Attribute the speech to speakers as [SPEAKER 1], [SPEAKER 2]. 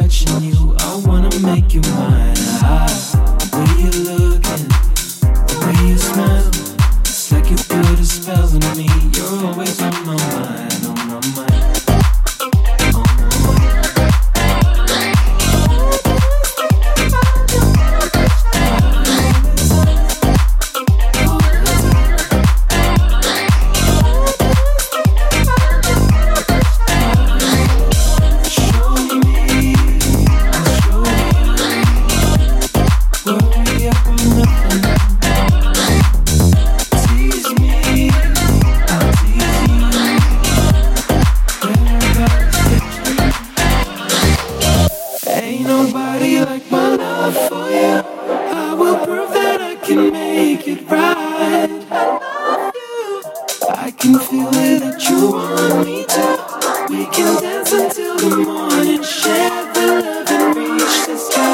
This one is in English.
[SPEAKER 1] touching you. I wanna make you mine. I, will you Nobody like my love for you. I will prove that I can make it right. I love you. I can feel it that you want me to. We can dance until the morning, share the love and reach the sky.